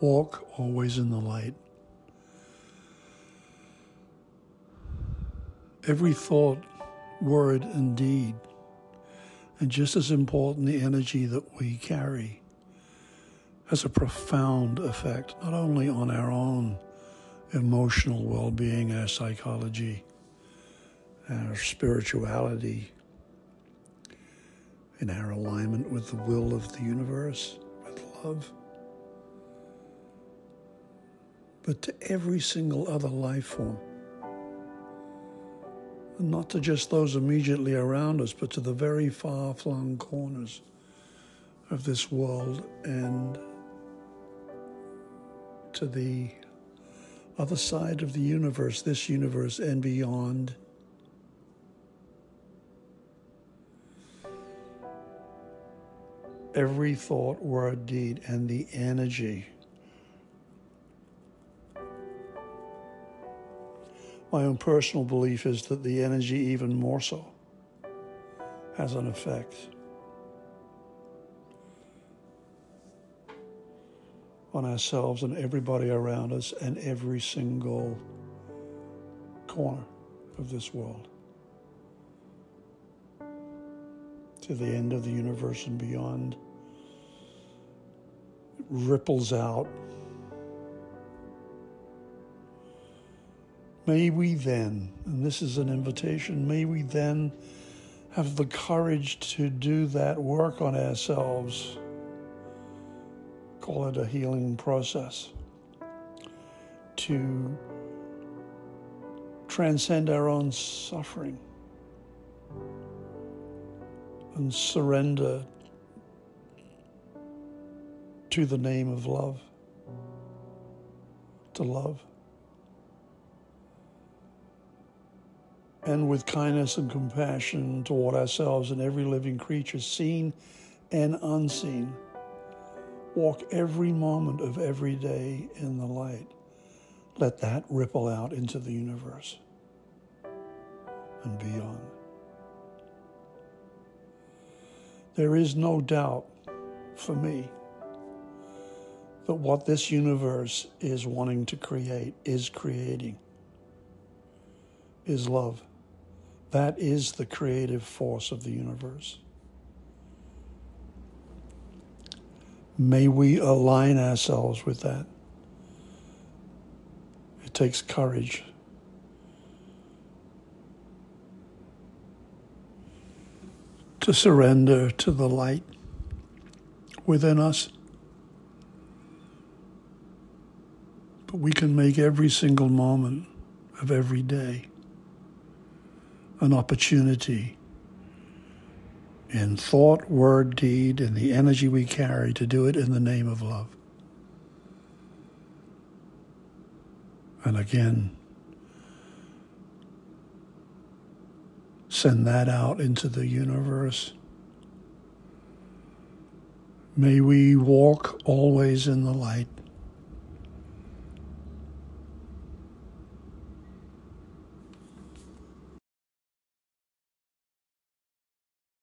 Walk always in the light. Every thought, word, and deed, and just as important, the energy that we carry, has a profound effect not only on our own emotional well being, our psychology, our spirituality, in our alignment with the will of the universe, with love, but to every single other life form. And not to just those immediately around us, but to the very far flung corners of this world and to the other side of the universe, this universe, and beyond. Every thought, word, deed, and the energy. My own personal belief is that the energy, even more so, has an effect. on ourselves and everybody around us and every single corner of this world to the end of the universe and beyond. It ripples out. May we then, and this is an invitation, may we then have the courage to do that work on ourselves call it a healing process, to transcend our own suffering and surrender to the name of love, to love. And with kindness and compassion toward ourselves and every living creature, seen and unseen Walk every moment of every day in the light. Let that ripple out into the universe and beyond. There is no doubt for me that what this universe is wanting to create, is creating, is love. That is the creative force of the universe. May we align ourselves with that. It takes courage. To surrender to the light within us. But we can make every single moment of every day an opportunity in thought, word, deed, and the energy we carry to do it in the name of love. And again, send that out into the universe. May we walk always in the light.